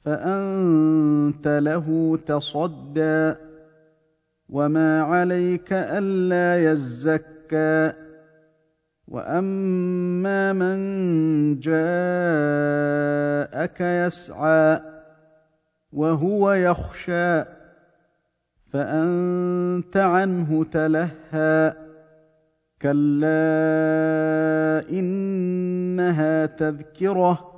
فأنت له تصدى وما عليك ألا يزكى وأما من جاءك يسعى وهو يخشى فأنت عنه تلهى كلا إنها تذكرة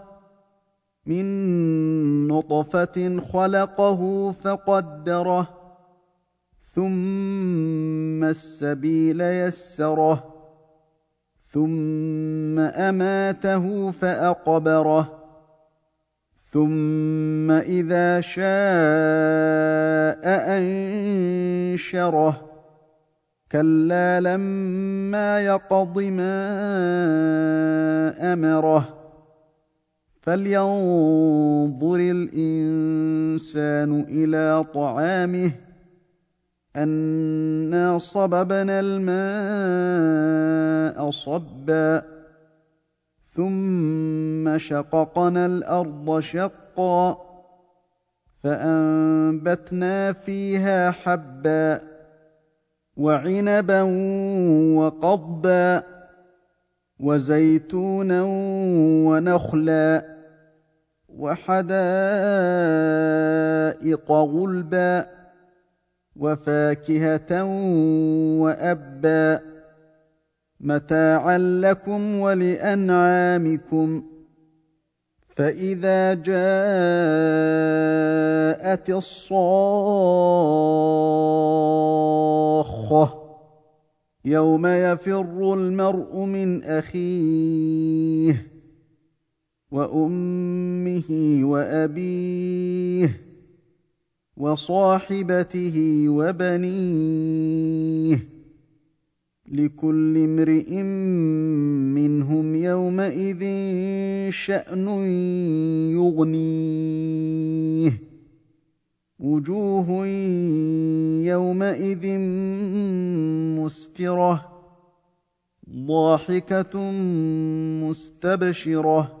من نطفة خلقه فقدره ثم السبيل يسره ثم أماته فأقبره ثم إذا شاء أنشره. كلا لما يقض ما أمره. فلينظر الانسان إلى طعامه انا صببنا الماء صبا ثم شققنا الأرض شقا فانبتنا فيها حبا وعنبا وقضبا وزيتونا ونخلا وحدائق غلبا وفاكهة وأبا متاعا لكم ولأنعامكم فإذا جاءت الصاخة يوم يفر المرء من أخيه وأمه وأبيه وصاحبته وبنيه لكل امرئ منهم يومئذ شأن يغنيه وجوه يومئذ مسفرة ضاحكة مستبشرة